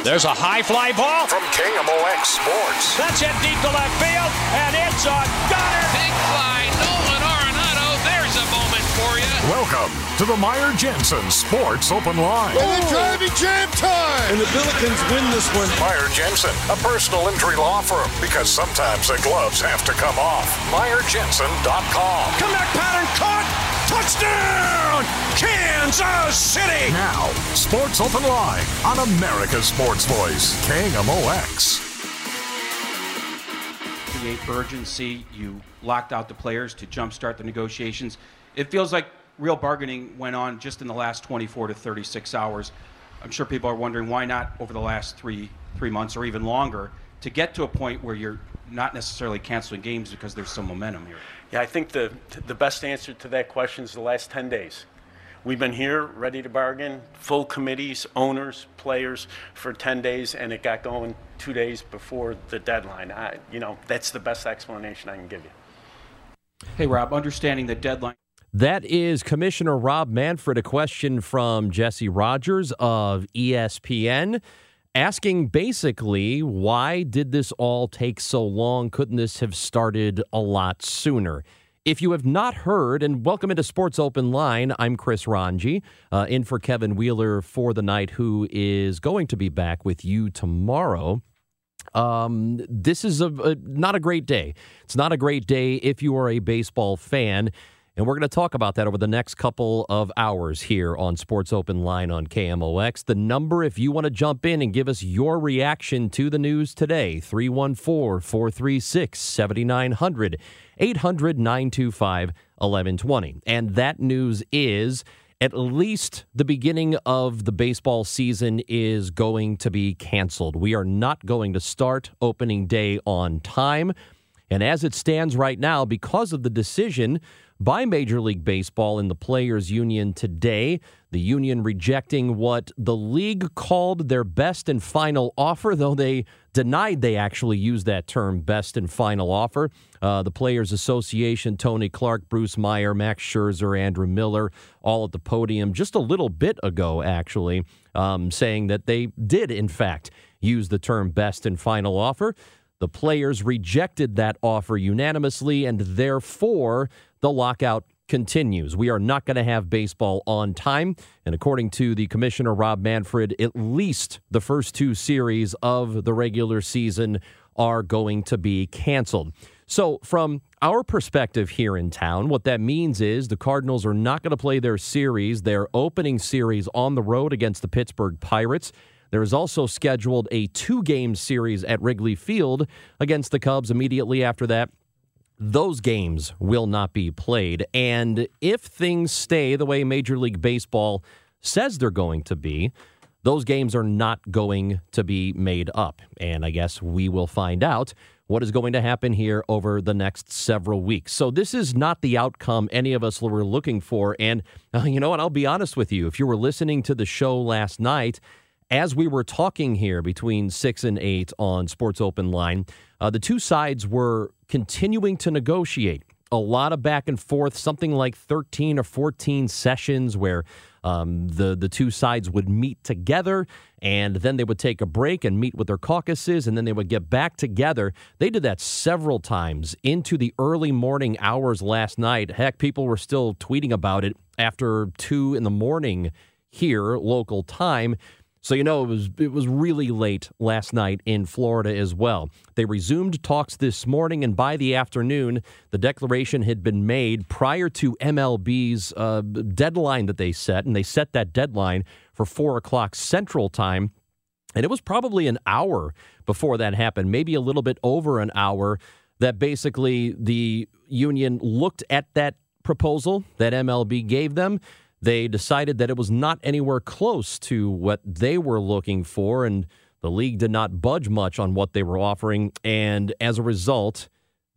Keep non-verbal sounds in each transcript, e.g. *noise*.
There's a high fly ball from KMOX Sports. That's hit deep to left field, and it's a gunner. Big fly, Nolan Arenado. There's a moment for you. Welcome to the Meyer Jensen Sports Open Line. And the driving jam time. And the Billikens win this one. Meyer Jensen, a personal injury law firm, because sometimes the gloves have to come off. MeyerJensen.com. Comeback pattern caught. Touchdown, Kansas City! Now, Sports Open Line on America's Sports Voice, KMOX. Create urgency. You locked out the players to jumpstart the negotiations. It feels like real bargaining went on just in the last 24 to 36 hours. I'm sure people are wondering why not over the last three three months or even longer to get to a point where you're not necessarily canceling games because there's some momentum here. Yeah, I think the, the best answer to that question is the last 10 days. We've been here ready to bargain, full committees, owners, players for 10 days, and it got going two days before the deadline. I, you know, that's the best explanation I can give you. Hey, Rob, understanding the deadline. That is Commissioner Rob Manfred. A question from Jesse Rogers of ESPN asking basically why did this all take so long? Couldn't this have started a lot sooner? If you have not heard, and welcome into Sports Open Line, I'm Chris Ranji, uh, in for Kevin Wheeler for the night, who is going to be back with you tomorrow. Um, this is a, a not a great day. It's not a great day if you are a baseball fan. And we're going to talk about that over the next couple of hours here on Sports Open Line on KMOX. The number, if you want to jump in and give us your reaction to the news today, 314 436 7900, 800 925 1120. And that news is at least the beginning of the baseball season is going to be canceled. We are not going to start opening day on time. And as it stands right now, because of the decision by Major League Baseball and the Players Union today. The union rejecting what the league called their best and final offer, though they denied they actually used that term, best and final offer. Uh, the Players Association, Tony Clark, Bruce Meyer, Max Scherzer, Andrew Miller, all at the podium just a little bit ago, actually, um, saying that they did, in fact, use the term best and final offer. The players rejected that offer unanimously, and therefore the lockout continues. We are not going to have baseball on time. And according to the commissioner, Rob Manfred, at least the first two series of the regular season are going to be canceled. So, from our perspective here in town, what that means is the Cardinals are not going to play their series, their opening series on the road against the Pittsburgh Pirates. There is also scheduled a two game series at Wrigley Field against the Cubs immediately after that those games will not be played. And if things stay the way Major League Baseball says they're going to be, those games are not going to be made up. And I guess we will find out what is going to happen here over the next several weeks. So, this is not the outcome any of us were looking for. And uh, you know what? I'll be honest with you. If you were listening to the show last night, as we were talking here between six and eight on Sports Open Line, uh, the two sides were continuing to negotiate. A lot of back and forth, something like 13 or 14 sessions where um, the, the two sides would meet together and then they would take a break and meet with their caucuses and then they would get back together. They did that several times into the early morning hours last night. Heck, people were still tweeting about it after two in the morning here, local time. So you know it was it was really late last night in Florida as well. They resumed talks this morning, and by the afternoon, the declaration had been made prior to MLB's uh, deadline that they set, and they set that deadline for four o'clock Central Time. And it was probably an hour before that happened, maybe a little bit over an hour, that basically the union looked at that proposal that MLB gave them they decided that it was not anywhere close to what they were looking for, and the league did not budge much on what they were offering. And as a result,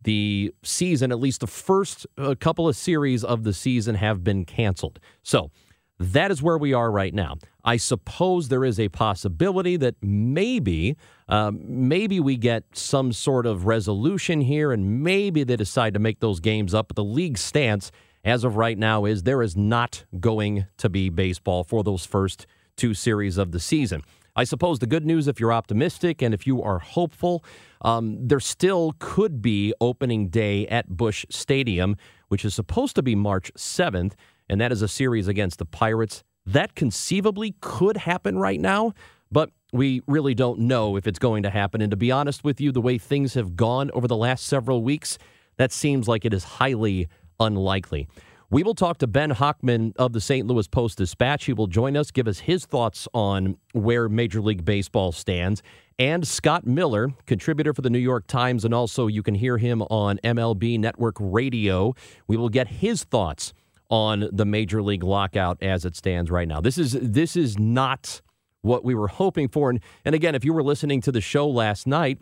the season, at least the first uh, couple of series of the season, have been canceled. So that is where we are right now. I suppose there is a possibility that maybe, um, maybe we get some sort of resolution here, and maybe they decide to make those games up. But the league stance as of right now is there is not going to be baseball for those first two series of the season. I suppose the good news, if you're optimistic and if you are hopeful, um, there still could be opening day at Busch Stadium, which is supposed to be March 7th, and that is a series against the Pirates. That conceivably could happen right now, but we really don't know if it's going to happen. And to be honest with you, the way things have gone over the last several weeks, that seems like it is highly unlikely. We will talk to Ben Hochman of the St. Louis Post Dispatch. He will join us, give us his thoughts on where Major League Baseball stands. And Scott Miller, contributor for the New York Times, and also you can hear him on MLB Network Radio. We will get his thoughts on the Major League lockout as it stands right now. This is this is not what we were hoping for. And, and again, if you were listening to the show last night,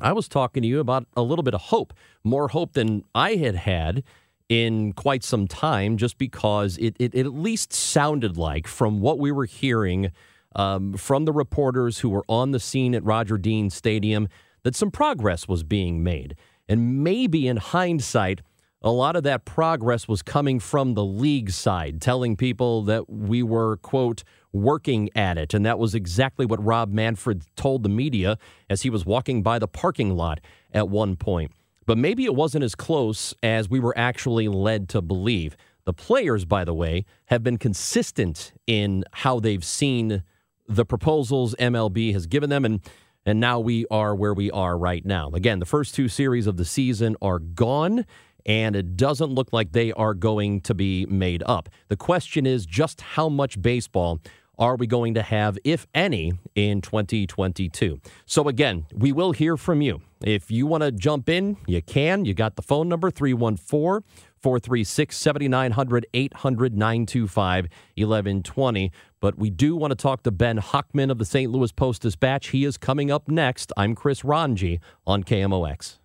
I was talking to you about a little bit of hope, more hope than I had had in quite some time, just because it, it, it at least sounded like, from what we were hearing um, from the reporters who were on the scene at Roger Dean Stadium, that some progress was being made. And maybe in hindsight, a lot of that progress was coming from the league side, telling people that we were, quote, working at it. And that was exactly what Rob Manfred told the media as he was walking by the parking lot at one point. But maybe it wasn't as close as we were actually led to believe. The players, by the way, have been consistent in how they've seen the proposals MLB has given them. And and now we are where we are right now. Again, the first two series of the season are gone, and it doesn't look like they are going to be made up. The question is just how much baseball are we going to have, if any, in 2022? So, again, we will hear from you. If you want to jump in, you can. You got the phone number 314 436 7900 800 925 1120. But we do want to talk to Ben Hochman of the St. Louis Post Dispatch. He is coming up next. I'm Chris Ranji on KMOX.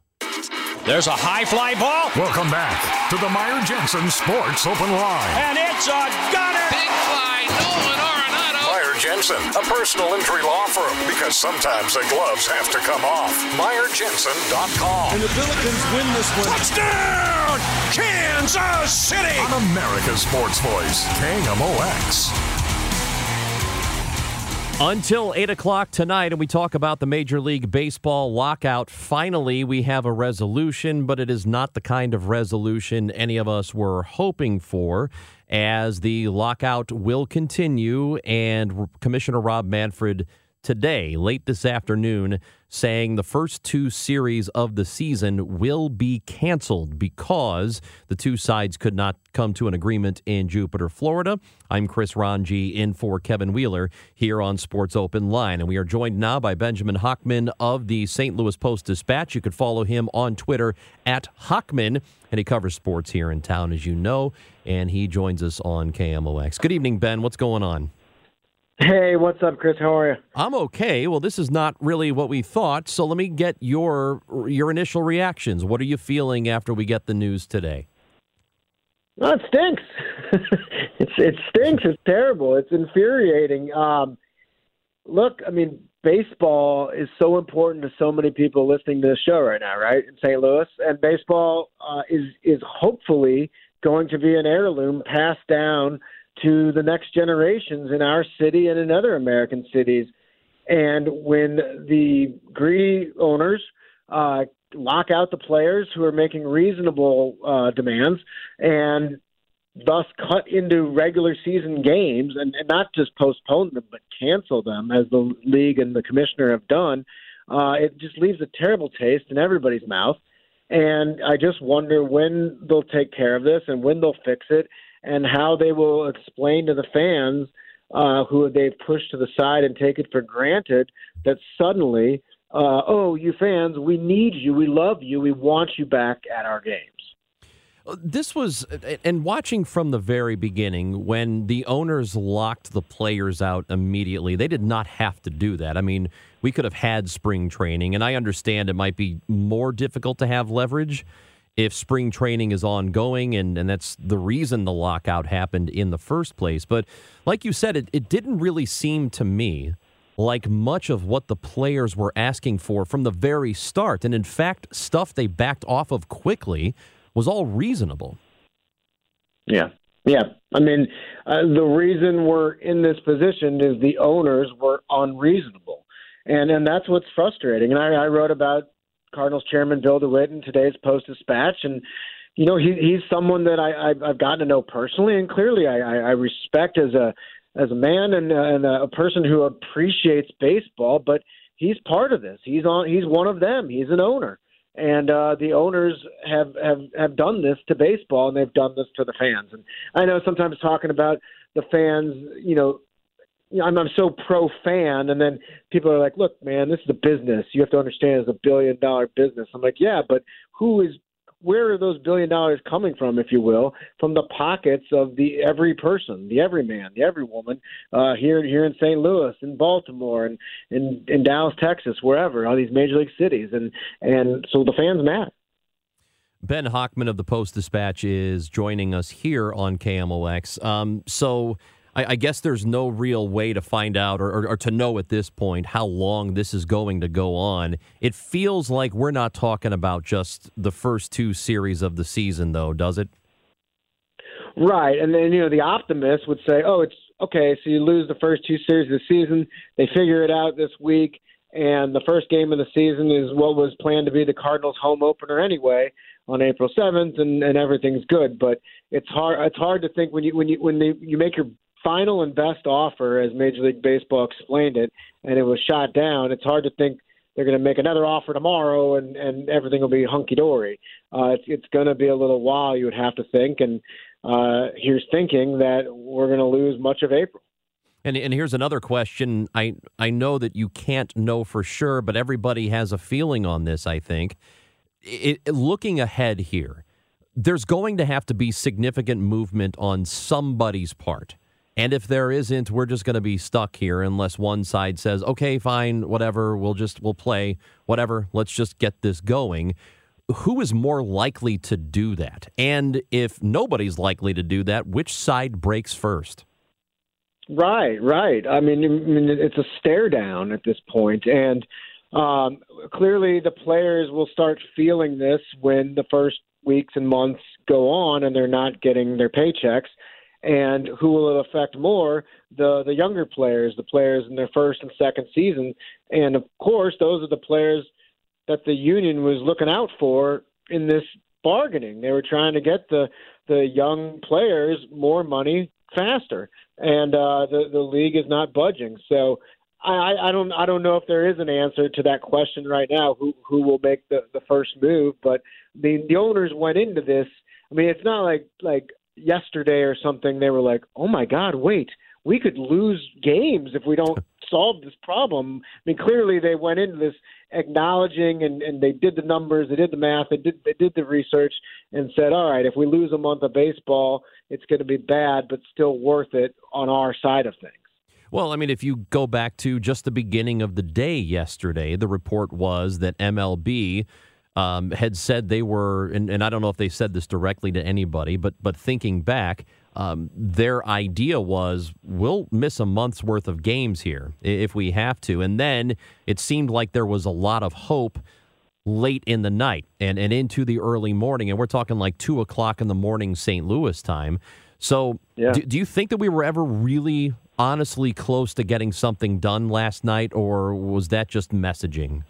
There's a high fly ball. Welcome back to the Meyer Jensen Sports Open Line. And it's a gunner. Big fly, Nolan Arenado. Meyer Jensen, a personal injury law firm, because sometimes the gloves have to come off. MeyerJensen.com. And the Billikens win this one. Touchdown! Kansas City! On America's Sports Voice, KMOX. Until 8 o'clock tonight, and we talk about the Major League Baseball lockout. Finally, we have a resolution, but it is not the kind of resolution any of us were hoping for, as the lockout will continue. And Commissioner Rob Manfred today, late this afternoon, saying the first two series of the season will be canceled because the two sides could not come to an agreement in Jupiter, Florida. I'm Chris Ranji in for Kevin Wheeler here on Sports Open Line. And we are joined now by Benjamin Hochman of the St. Louis Post Dispatch. You could follow him on Twitter at Hochman, and he covers sports here in town, as you know. And he joins us on KMOX. Good evening, Ben. What's going on? Hey, what's up, Chris? How are you? I'm okay. Well, this is not really what we thought. So let me get your your initial reactions. What are you feeling after we get the news today? Well, it stinks. *laughs* it's it stinks. It's terrible. It's infuriating. Um, look, I mean, baseball is so important to so many people listening to the show right now, right? In St. Louis, and baseball uh, is is hopefully going to be an heirloom passed down to the next generations in our city and in other American cities. And when the greedy owners uh, lock out the players who are making reasonable uh, demands and thus cut into regular season games and, and not just postpone them but cancel them as the league and the commissioner have done, uh, it just leaves a terrible taste in everybody's mouth. And I just wonder when they'll take care of this and when they'll fix it and how they will explain to the fans uh, who they've pushed to the side and take it for granted that suddenly, uh, oh, you fans, we need you, we love you, we want you back at our games. This was, and watching from the very beginning, when the owners locked the players out immediately, they did not have to do that. I mean, we could have had spring training, and I understand it might be more difficult to have leverage if spring training is ongoing, and, and that's the reason the lockout happened in the first place. But like you said, it, it didn't really seem to me like much of what the players were asking for from the very start. And in fact, stuff they backed off of quickly was all reasonable. Yeah. Yeah, I mean, uh, the reason we're in this position is the owners were unreasonable, and and that's what's frustrating. And I, I wrote about Cardinals chairman Bill DeWitt in today's Post Dispatch, and you know he, he's someone that I, I've, I've gotten to know personally, and clearly I, I, respect as a as a man and, and a person who appreciates baseball. But he's part of this. He's on. He's one of them. He's an owner, and uh, the owners have have have done this to baseball, and they've done this to the fans. And I know sometimes talking about the fans, you know, I'm, I'm so pro fan, and then people are like, "Look, man, this is a business. You have to understand it's a billion dollar business." I'm like, "Yeah, but who is? Where are those billion dollars coming from, if you will, from the pockets of the every person, the every man, the every woman uh, here here in St. Louis, in Baltimore, and in in Dallas, Texas, wherever, all these major league cities, and and so the fans matter." Ben Hochman of the Post Dispatch is joining us here on KMOX. Um, so I, I, guess there's no real way to find out or, or, or, to know at this point how long this is going to go on. It feels like we're not talking about just the first two series of the season, though, does it? Right. And then, you know, the optimist would say, oh, it's okay, so you lose the first two series of the season. They figure it out this week. And the first game of the season is what was planned to be the Cardinals' home opener anyway on April 7th, and, and everything's good. But it's hard. It's hard to think when you when you when they, you make your final and best offer, as Major League Baseball explained it, and it was shot down. It's hard to think they're going to make another offer tomorrow and and everything will be hunky dory. Uh, it's it's going to be a little while, you would have to think. And uh, here's thinking that we're going to lose much of April. And, and here's another question. I I know that you can't know for sure, but everybody has a feeling on this. I think. It, it, looking ahead here, there's going to have to be significant movement on somebody's part. And if there isn't, we're just going to be stuck here unless one side says, "Okay, fine, whatever, we'll just we'll play, whatever, let's just get this going." Who is more likely to do that? And if nobody's likely to do that, which side breaks first? Right, right. I mean, I mean it's a stare down at this point, and um, clearly the players will start feeling this when the first weeks and months go on and they're not getting their paychecks and who will it affect more? The the younger players, the players in their first and second season, and of course, those are the players that the union was looking out for in this bargaining. They were trying to get the the young players more money faster, and uh, the the league is not budging. So I, I don't I don't know if there is an answer to that question right now. Who who will make the the first move? But the the owners went into this. I mean, it's not like like yesterday or something, they were like, "Oh my God, wait, we could lose games if we don't *laughs* solve this problem." I mean, clearly they went into this acknowledging and, and they did the numbers, they did the math, they did they did the research, and said, "All right, if we lose a month of baseball, it's going to be bad, but still worth it on our side of things." Well, I mean, if you go back to just the beginning of the day yesterday, the report was that MLB um, had said they were, and, and, I don't know if they said this directly to anybody, but but thinking back, um, their idea was we'll miss a month's worth of games here if we have to, and then it seemed like there was a lot of hope late in the night and, and into the early morning, and we're talking like two o'clock in the morning St. Louis time. So, yeah. do, do you think that we were ever really honestly close to getting something done last night, or was that just messaging?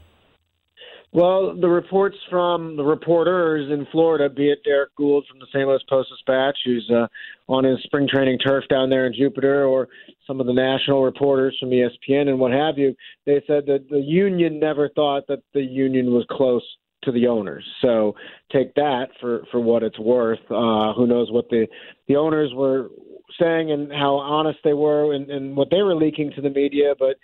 Well, the reports from the reporters in Florida, be it Derrick Goold from the St. Louis Post Dispatch, who's uh, on his spring training turf down there in Jupiter, or some of the national reporters from ESPN and what have you, they said that the union never thought that the union was close to the owners. So take that for for what it's worth. Uh, who knows what the the owners were saying and how honest they were and, and what they were leaking to the media, but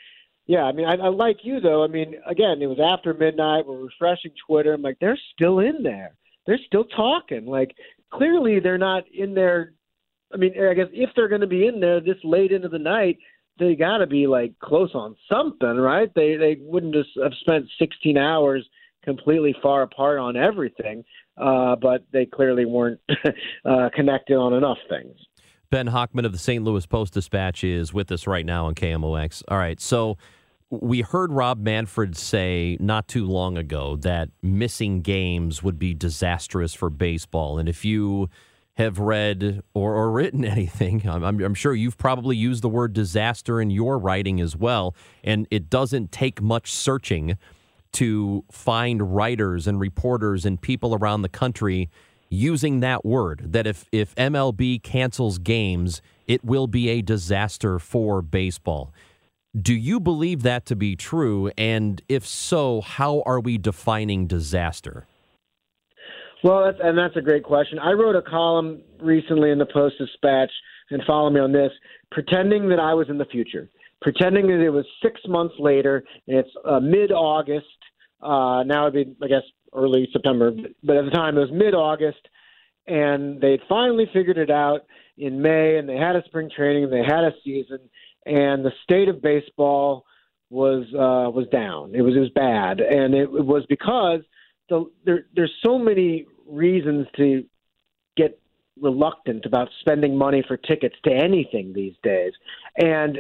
yeah, I mean, I, I like you though. I mean, again, it was after midnight. We're refreshing Twitter. I'm like, they're still in there. They're still talking. Like, clearly, they're not in there. I mean, I guess if they're going to be in there this late into the night, they got to be like close on something, right? They they wouldn't just have spent 16 hours completely far apart on everything, uh, but they clearly weren't *laughs* uh, connected on enough things. Ben Hochman of the St. Louis Post Dispatch is with us right now on KMOX. All right, so we heard Rob Manfred say not too long ago that missing games would be disastrous for baseball. And if you have read or, or written *laughs* anything, I'm, I'm, I'm sure you've probably used the word disaster in your writing as well. And it doesn't take much searching to find writers and reporters and people around the country using that word that if, if MLB cancels games, it will be a disaster for baseball. Do you believe that to be true? And if so, how are we defining disaster? Well, that's, and that's a great question. I wrote a column recently in the Post Dispatch, and follow me on this, pretending that I was in the future, pretending that it was six months later, and it's uh, mid August. Uh, now it'd be, I guess, early September, but at the time it was mid August, and they'd finally figured it out in May, and they had a spring training, and they had a season, and the state of baseball was uh, was down. It was it was bad, and it, it was because the, there there's so many reasons to get reluctant about spending money for tickets to anything these days. And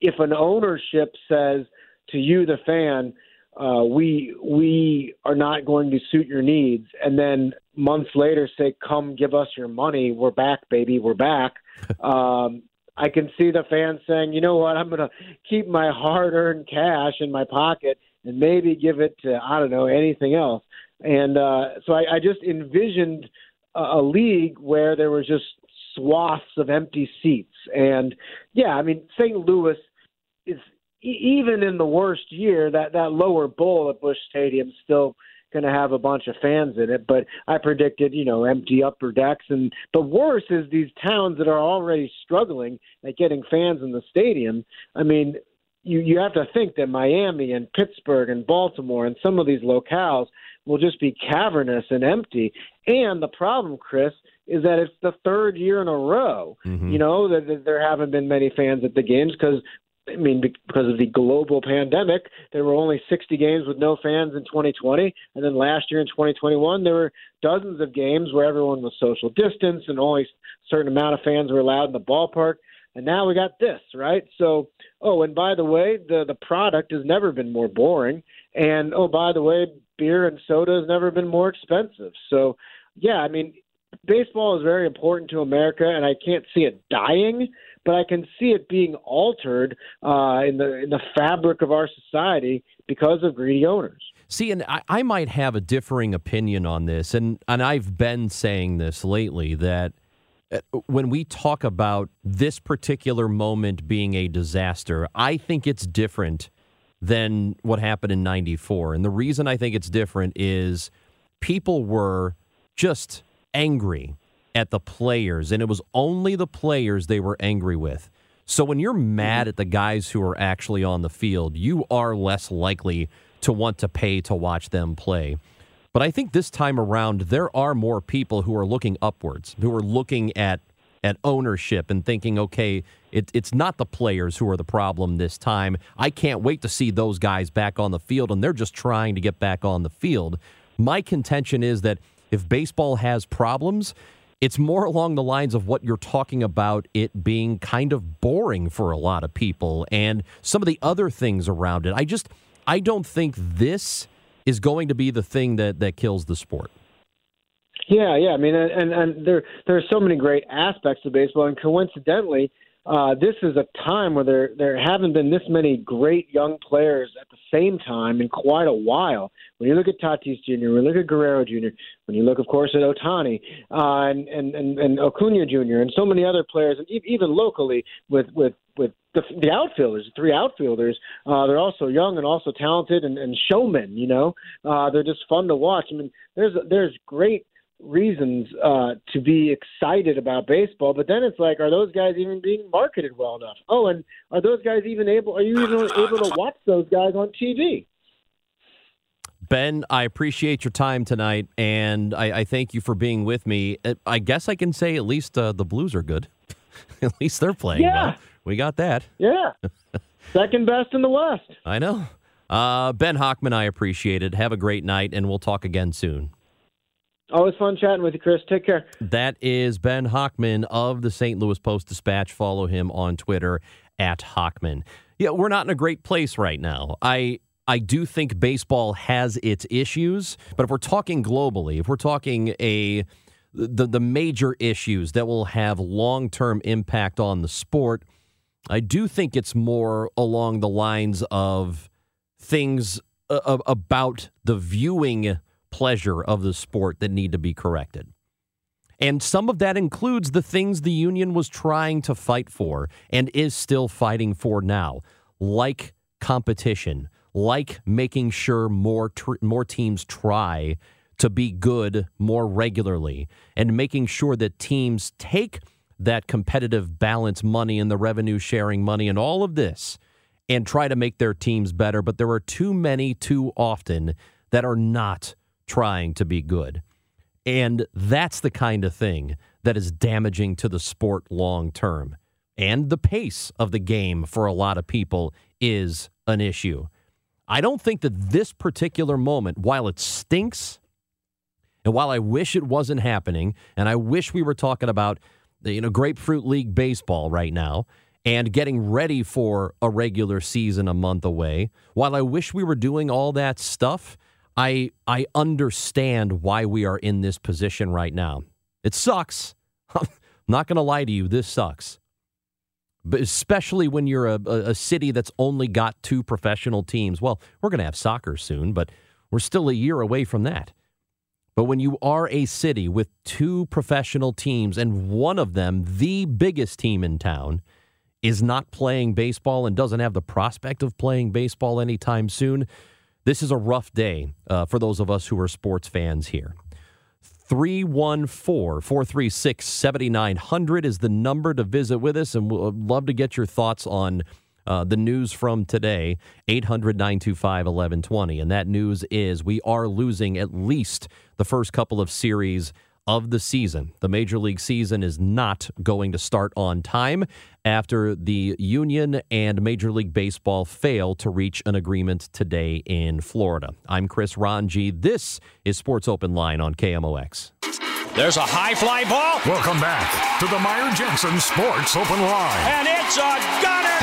if an ownership says to you, the fan, uh, we we are not going to suit your needs, and then months later say, "Come, give us your money. We're back, baby. We're back." *laughs* um, I can see the fans saying, "You know what? I'm going to keep my hard-earned cash in my pocket and maybe give it to I don't know anything else." And uh, so I, I just envisioned a, a league where there was just swaths of empty seats. And yeah, I mean, St. Louis is even in the worst year that that lower bowl at Busch Stadium still going to have a bunch of fans in it. But I predicted, you know, empty upper decks. And the worst is these towns that are already struggling at getting fans in the stadium. I mean, you you have to think that Miami and Pittsburgh and Baltimore and some of these locales will just be cavernous and empty. And the problem, Chris, is that it's the third year in a row, mm-hmm. you know, that, that there haven't been many fans at the games because I mean, because of the global pandemic, there were only 60 games with no fans in 2020. And then last year in 2021, there were dozens of games where everyone was social distance and only certain amount of fans were allowed in the ballpark. And now we got this, right? So, oh, and by the way, the, the product has never been more boring. And oh, by the way, beer and soda has never been more expensive. So, yeah, I mean, baseball is very important to America, and I can't see it dying, but I can see it being altered uh, in the in the fabric of our society because of greedy owners. See, and I, I might have a differing opinion on this, and and I've been saying this lately that uh, when we talk about this particular moment being a disaster, I think it's different than what happened in 94. And the reason I think it's different is people were just angry at the players, and it was only the players they were angry with. So when you're mad at the guys who are actually on the field, you are less likely to want to pay to watch them play. But I think this time around, there are more people who are looking upwards, who are looking at at ownership and thinking, okay, it, it's not the players who are the problem this time. I can't wait to see those guys back on the field, and they're just trying to get back on the field. My contention is that if baseball has problems, it's more along the lines of what you're talking about it being kind of boring for a lot of people and some of the other things around it. I just I don't think this is going to be the thing that that kills the sport. Yeah, yeah. I mean, and and there there are so many great aspects of baseball, and coincidentally, uh, this is a time where there there haven't been this many great young players at the same time in quite a while. When you look at Tatis Jr., when you look at Guerrero Jr., when you look, of course, at Ohtani uh, and, and and and Acuna Jr. and so many other players, and even locally with with with the, the outfielders, the three outfielders, uh, they're also young and also talented and, and showmen. You know, uh, they're just fun to watch. I mean, there's there's great reasons uh, to be excited about baseball, but then it's like, are those guys even being marketed well enough? Oh, and are those guys even able? Are you even able to watch those guys on TV? Ben, I appreciate your time tonight, and I, I thank you for being with me. Uh, I guess I can say at least uh, the Blues are good. *laughs* at least they're playing. Yeah, well. we got that. Yeah, *laughs* second best in the West. I know. Uh, ben Hochman, I appreciate it. Have a great night, and we'll talk again soon. Always fun chatting with you, Chris. Take care. That is Ben Hochman of the St. Louis Post Dispatch. Follow him on Twitter at Hochman. Yeah, we're not in a great place right now. I I do think baseball has its issues, but if we're talking globally, if we're talking a the, the major issues that will have long term impact on the sport, I do think it's more along the lines of things uh, about the viewing pleasure of the sport that need to be corrected. And some of that includes the things the union was trying to fight for and is still fighting for now, like competition, like making sure more tr- more teams try to be good more regularly and making sure that teams take that competitive balance money and the revenue sharing money and all of this and try to make their teams better but there are too many too often that are not trying to be good. And that's the kind of thing that is damaging to the sport long term. And the pace of the game for a lot of people is an issue. I don't think that this particular moment, while it stinks, and while I wish it wasn't happening, and I wish we were talking about you know grapefruit league baseball right now and getting ready for a regular season a month away, while I wish we were doing all that stuff, I I understand why we are in this position right now. It sucks. *laughs* I'm not going to lie to you, this sucks but especially when you're a, a city that's only got two professional teams. Well, we're going to have soccer soon, but we're still a year away from that. But when you are a city with two professional teams and one of them, the biggest team in town, is not playing baseball and doesn't have the prospect of playing baseball anytime soon, this is a rough day uh, for those of us who are sports fans here. 314 436 7900 is the number to visit with us, and we'll love to get your thoughts on uh, the news from today 800 925 1120. And that news is we are losing at least the first couple of series of the season. The Major League season is not going to start on time after the Union and Major League Baseball fail to reach an agreement today in Florida. I'm Chris Ranji. This is Sports Open Line on KMOX. There's a high fly ball. Welcome back to the Meyer Jensen Sports Open Line. And it's a gunner.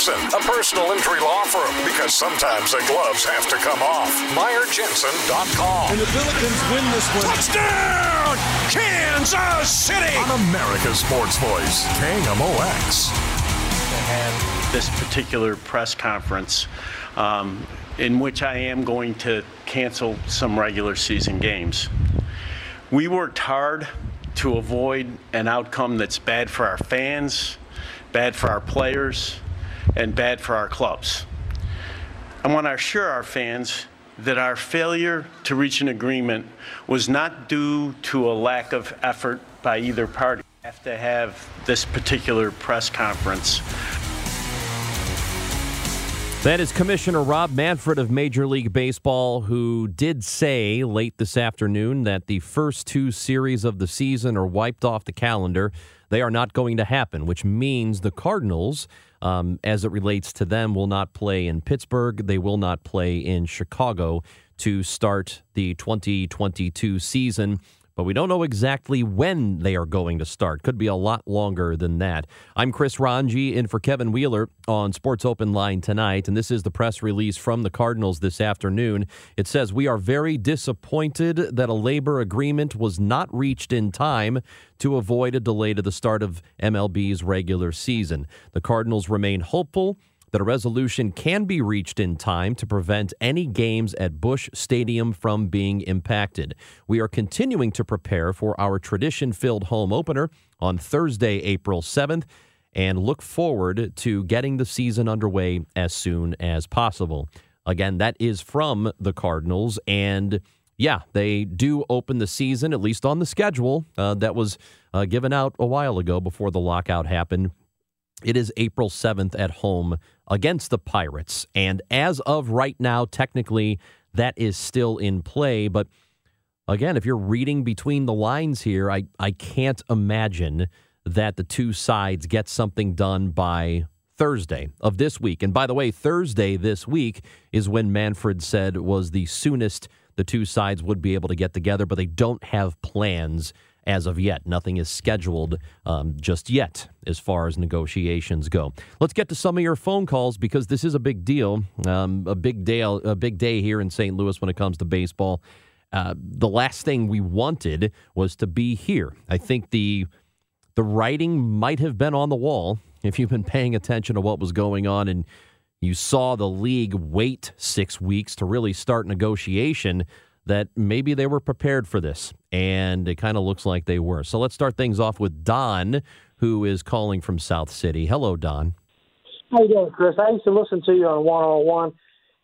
Jensen, a personal injury law firm, because sometimes the gloves have to come off. MeyerJensen.com. And the Billikens win this one. Touchdown! Kansas City! On America's Sports Voice, KMOX. have this particular press conference um, in which I am going to cancel some regular season games. We worked hard to avoid an outcome that's bad for our fans, bad for our players, and bad for our clubs. I want to assure our fans that our failure to reach an agreement was not due to a lack of effort by either party. I have to have this particular press conference That is Commissioner Rob Manfred of Major League Baseball, who did say late this afternoon that the first two series of the season are wiped off the calendar. They are not going to happen, which means the Cardinals, um, as it relates to them, will not play in Pittsburgh. They will not play in Chicago to start the 2022 season but we don't know exactly when they are going to start. Could be a lot longer than that. I'm Chris Ranji in for Kevin Wheeler on Sports Open Line tonight, and this is the press release from the Cardinals this afternoon. It says, We are very disappointed that a labor agreement was not reached in time to avoid a delay to the start of MLB's regular season. The Cardinals remain hopeful that a resolution can be reached in time to prevent any games at Busch Stadium from being impacted. We are continuing to prepare for our tradition filled home opener on Thursday, April 7th, and look forward to getting the season underway as soon as possible. Again, that is from the Cardinals. And yeah, they do open the season, at least on the schedule uh, that was uh, given out a while ago before the lockout happened. It is April 7th at home against the Pirates. And as of right now, technically, that is still in play. But again, if you're reading between the lines here, I, I can't imagine that the two sides get something done by Thursday of this week. And by the way, Thursday this week is when Manfred said was the soonest the two sides would be able to get together, but they don't have plans as of yet. Nothing is scheduled um, just yet as far as negotiations go. Let's get to some of your phone calls because this is a big deal, um, a big day, a big day here in St. Louis when it comes to baseball. Uh, the last thing we wanted was to be here. I think the the writing might have been on the wall if you've been paying attention to what was going on and you saw the league wait six weeks to really start negotiation that maybe they were prepared for this and it kind of looks like they were. So let's start things off with don who is calling from south city. Hello don. How you doing chris? I used to listen to you on 101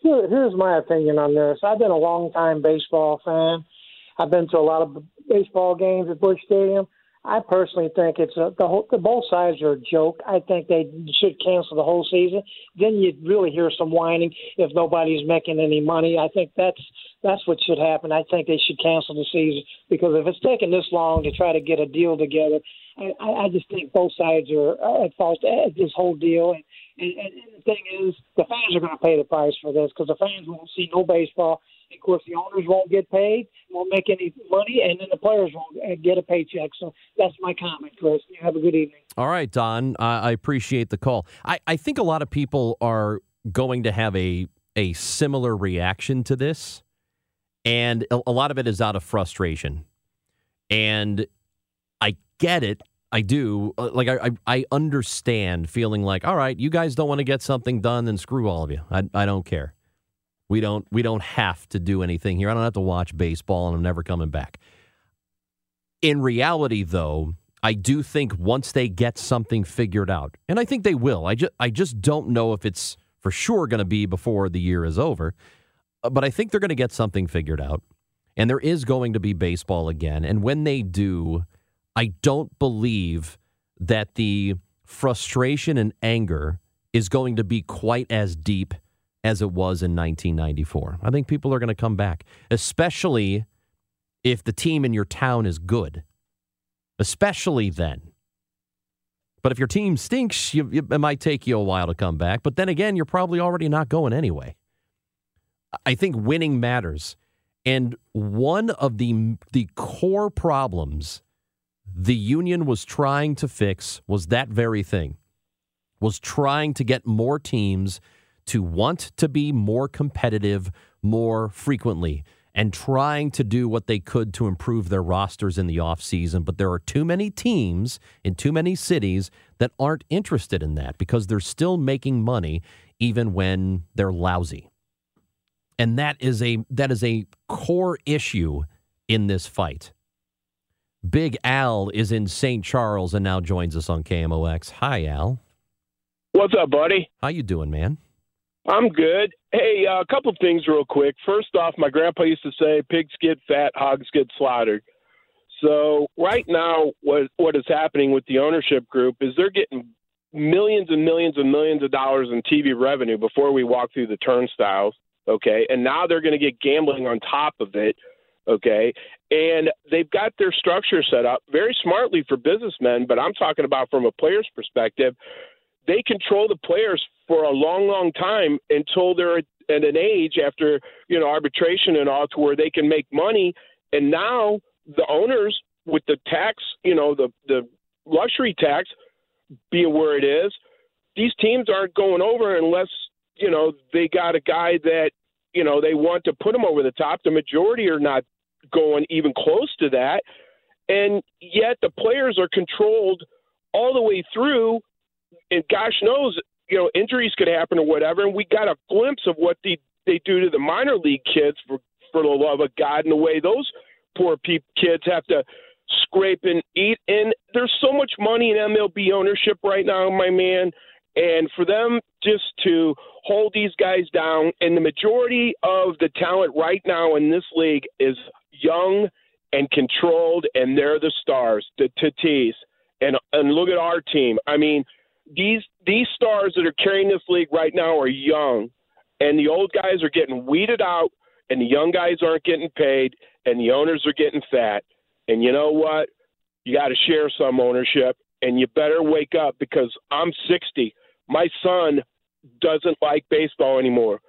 Here, here's my opinion on this. I've been a long time baseball fan. I've been to a lot of baseball games at Busch stadium I personally think it's a, the whole, the both sides are a joke. I think they should cancel the whole season. Then you'd really hear some whining if nobody's making any money. I think that's that's what should happen. I think they should cancel the season because if it's taking this long to try to get a deal together, I, I just think both sides are at fault at this whole deal. And, and, and the thing is, the fans are going to pay the price for this because the fans won't see no baseball of course, the owners won't get paid, won't make any money, and then the players won't uh, get a paycheck. So that's my comment, Chris. You have a good evening. All right, Don. I appreciate the call. I, I think a lot of people are going to have a a similar reaction to this, and a lot of it is out of frustration. And I get it. I do. Uh, like I, I understand feeling like, all right, you guys don't want to get something done, then screw all of you. I, I don't care. We don't we don't have to do anything here. I don't have to watch baseball and I'm never coming back. In reality though, I do think once they get something figured out, and I think they will. I just I just don't know if it's for sure going to be before the year is over, uh, but I think they're going to get something figured out. And there is going to be baseball again, and when they do, I don't believe that the frustration and anger is going to be quite as deep as it was in 1994. I think people are going to come back, especially if the team in your town is good. Especially then. But if your team stinks, you, it might take you a while to come back. But then again, you're probably already not going anyway. I think winning matters. And one of the, the core problems the union was trying to fix was that very thing was trying to get more teams to want to be more competitive more frequently and trying to do what they could to improve their rosters in the offseason. But there are too many teams in too many cities that aren't interested in that because they're still making money even when they're lousy. And that is a that is a core issue in this fight. Big Al is in St. Charles and now joins us on KMOX. Hi Al. What's up, buddy? How you doing, man? I'm good. Hey, uh, a couple things real quick. First off, my grandpa used to say, "Pigs get fat, hogs get slaughtered." So right now, what what is happening with the ownership group is they're getting millions and millions and millions of dollars in TV revenue before we walk through the turnstiles. Okay, and now they're going to get gambling on top of it. Okay, and they've got their structure set up very smartly for businessmen, but I'm talking about from a player's perspective they control the players for a long, long time until they're at an age after you know arbitration and all to where they can make money. And now the owners, with the tax, you know, the the luxury tax being where it is, these teams aren't going over unless you know they got a guy that you know they want to put them over the top. The majority are not going even close to that, and yet the players are controlled all the way through and gosh knows, you know, injuries could happen or whatever. And we got a glimpse of what they they do to the minor league kids for for the love of God, and the way those poor pe- kids have to scrape and eat. And there's so much money in MLB ownership right now, my man. And for them just to hold these guys down, and the majority of the talent right now in this league is young and controlled, and they're the stars, the Tatis. And and look at our team. I mean, these these stars that are carrying this league right now are young, and the old guys are getting weeded out, and the young guys aren't getting paid, and the owners are getting fat. And you know what? You got to share some ownership, and you better wake up because I'm 60. My son doesn't like baseball anymore.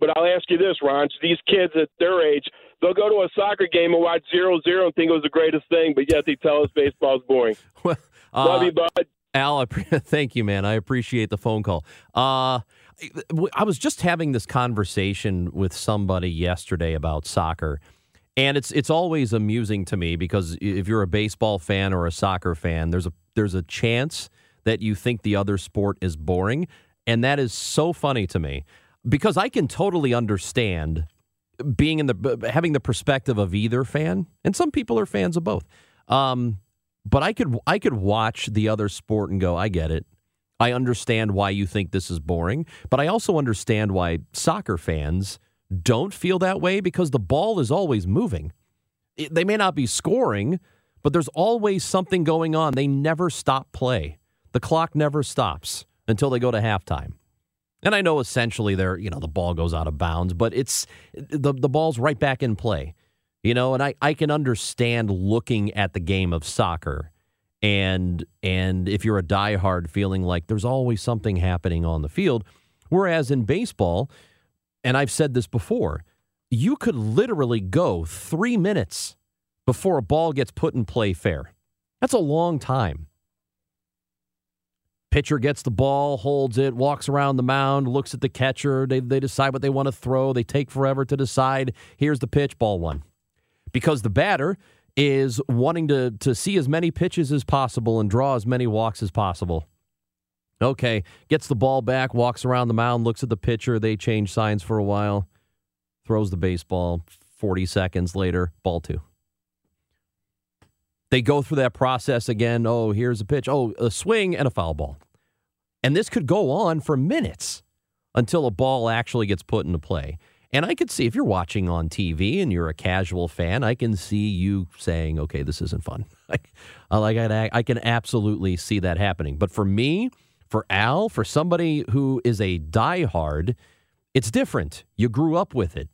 But I'll ask you this, Ron: these kids at their age, they'll go to a soccer game and watch zero zero and think it was the greatest thing, but yet they tell us baseball's boring. *laughs* Well, uh, Love you, bud. Al, *laughs* thank you, man. I appreciate the phone call. Uh, I was just having this conversation with somebody yesterday about soccer, And it's it's always amusing to me because if you're a baseball fan or a soccer fan, there's a there's a chance that you think the other sport is boring, and that is so funny to me because I can totally understand being in the having the perspective of either fan, and some people are fans of both. Um, but I could I could watch the other sport and go, I get it. I understand why you think this is boring, but I also understand why soccer fans don't feel that way because the ball is always moving. It, they may not be scoring, but there's always something going on. They never stop play. The clock never stops until they go to halftime. And I know essentially there, you know, the ball goes out of bounds, but it's the the ball's right back in play. You know, and I, I can understand looking at the game of soccer and and if you're a diehard feeling like there's always something happening on the field. Whereas in baseball, and I've said this before, you could literally go three minutes before a ball gets put in play fair. That's a long time. Pitcher gets the ball, holds it, walks around the mound, looks at the catcher. They, they decide what they want to throw. They take forever to decide. Here's the pitch, ball one. Because the batter is wanting to, to see as many pitches as possible and draw as many walks as possible. Okay, gets the ball back, walks around the mound, looks at the pitcher. They change signs for a while, throws the baseball. 40 seconds later, ball two. They go through that process again. Oh, here's a pitch. Oh, a swing and a foul ball. And this could go on for minutes until a ball actually gets put into play. And I could see if you're watching on TV and you're a casual fan, I can see you saying, "Okay, this isn't fun." *laughs* like, like I, I can absolutely see that happening. But for me, for Al, for somebody who is a diehard, it's different. You grew up with it.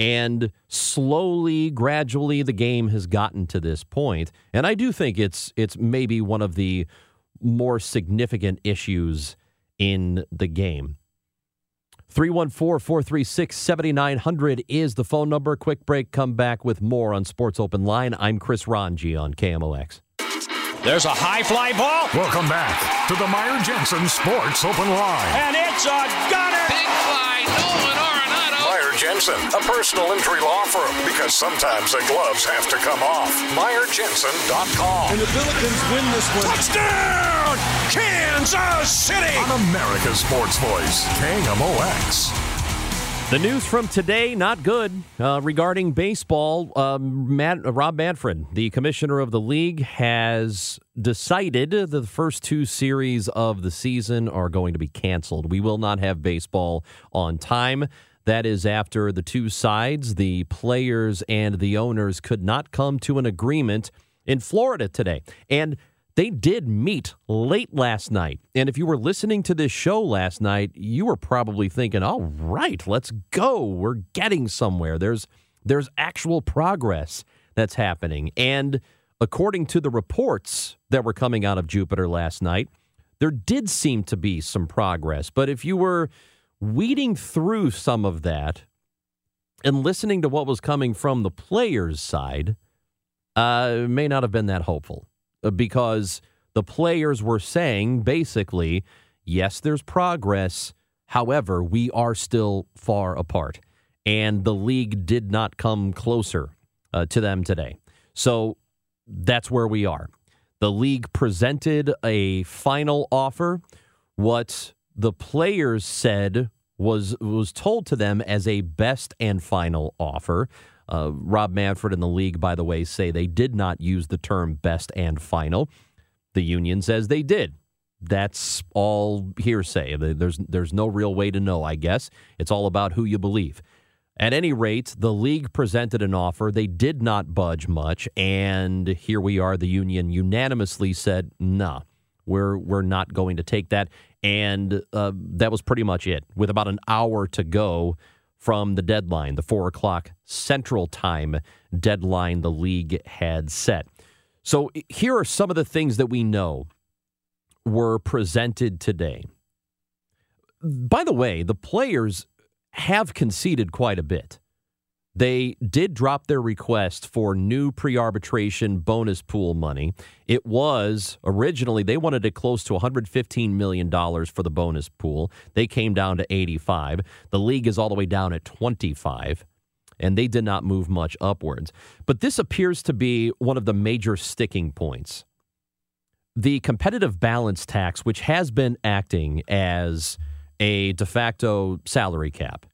And slowly, gradually, the game has gotten to this point. And I do think it's it's maybe one of the more significant issues in the game. 314 436 7900 is the phone number. Quick break. Come back with more on Sports Open Line. I'm Chris Rongey on KMOX. There's a high fly ball. Welcome back to the Meyer Jensen Sports Open Line. And it's a gunner. Jensen, a personal injury law firm, because sometimes the gloves have to come off. MeyerJensen.com. And the Billikens win this one. Touchdown! Kansas City! On America's Sports Voice, KMOX. The news from today, not good, uh, regarding baseball. Um, Matt, uh, Rob Manfred, the commissioner of the league, has decided that the first two series of the season are going to be canceled. We will not have baseball on time. That is after the two sides, the players and the owners, could not come to an agreement in Florida today. And they did meet late last night. And if you were listening to this show last night, you were probably thinking, "All right, let's go. We're getting somewhere. There's there's actual progress that's happening." And according to the reports that were coming out of Jupiter last night, there did seem to be some progress. But if you were weeding through some of that and listening to what was coming from the players' side, uh, may not have been that hopeful uh, because the players were saying basically, yes, there's progress. However, we are still far apart. And the league did not come closer uh, to them today. So that's where we are. The league presented a final offer. What the players said was was told to them as a best and final offer. Uh, Rob Manfred and the league, by the way, say they did not use the term best and final. The union says they did. That's all hearsay. There's there's no real way to know, I guess. It's all about who you believe. At any rate, the league presented an offer. They did not budge much, and here we are. The union unanimously said, "Nah, we're we're not going to take that." And uh, that was pretty much it. With about an hour to go, from the deadline, the four o'clock Central Time deadline the league had set. So here are some of the things that we know were presented today. By the way, the players have conceded quite a bit. They did drop their request for new pre arbitration bonus pool money. It was originally, they wanted it close to $115 million for the bonus pool. They came down to 85. The league is all the way down at 25. and they did not move much upwards. But this appears to be one of the major sticking points. The competitive balance tax, which has been acting as a de facto salary cap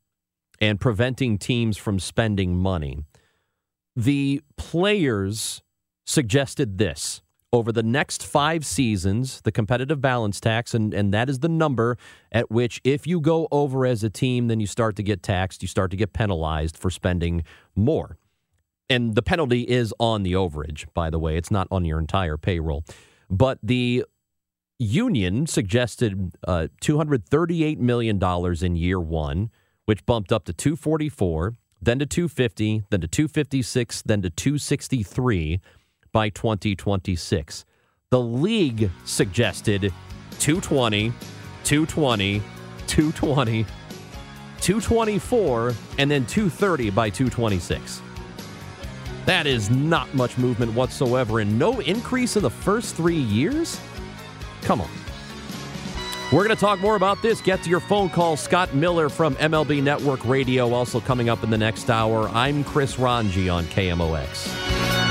and preventing teams from spending money, the players suggested this over the next five seasons, the competitive balance tax, and, and that is the number at which, if you go over as a team, then you start to get taxed, you start to get penalized for spending more. And the penalty is on the overage, by the way, it's not on your entire payroll. But the union suggested uh, $238 million in year one, which bumped up to 244, then to 250, then to 256, then to 263 by 2026. The league suggested 220, 220, 220, 224, and then 230 by 226. That is not much movement whatsoever, and no increase in the first three years? Come on. We're going to talk more about this. Get to your phone call. Scott Miller from MLB Network Radio also coming up in the next hour. I'm Chris Rongey on KMOX.